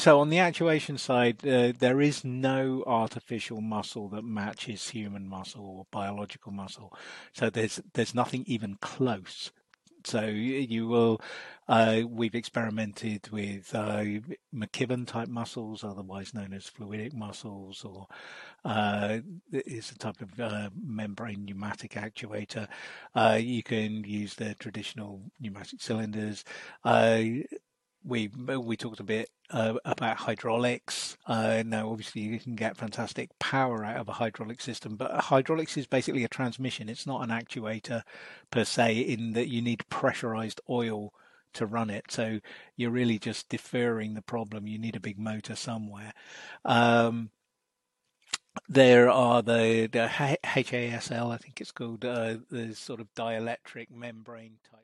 so on the actuation side, uh, there is no artificial muscle that matches human muscle or biological muscle. So there's there's nothing even close. So you will. Uh, we've experimented with uh, McKibben type muscles, otherwise known as fluidic muscles, or uh, it's a type of uh, membrane pneumatic actuator. Uh, you can use the traditional pneumatic cylinders. We we talked a bit uh, about hydraulics. Uh, now, obviously, you can get fantastic power out of a hydraulic system, but hydraulics is basically a transmission. It's not an actuator per se, in that you need pressurized oil to run it. So you're really just deferring the problem. You need a big motor somewhere. Um, there are the, the HASEL, I think it's called, uh, the sort of dielectric membrane type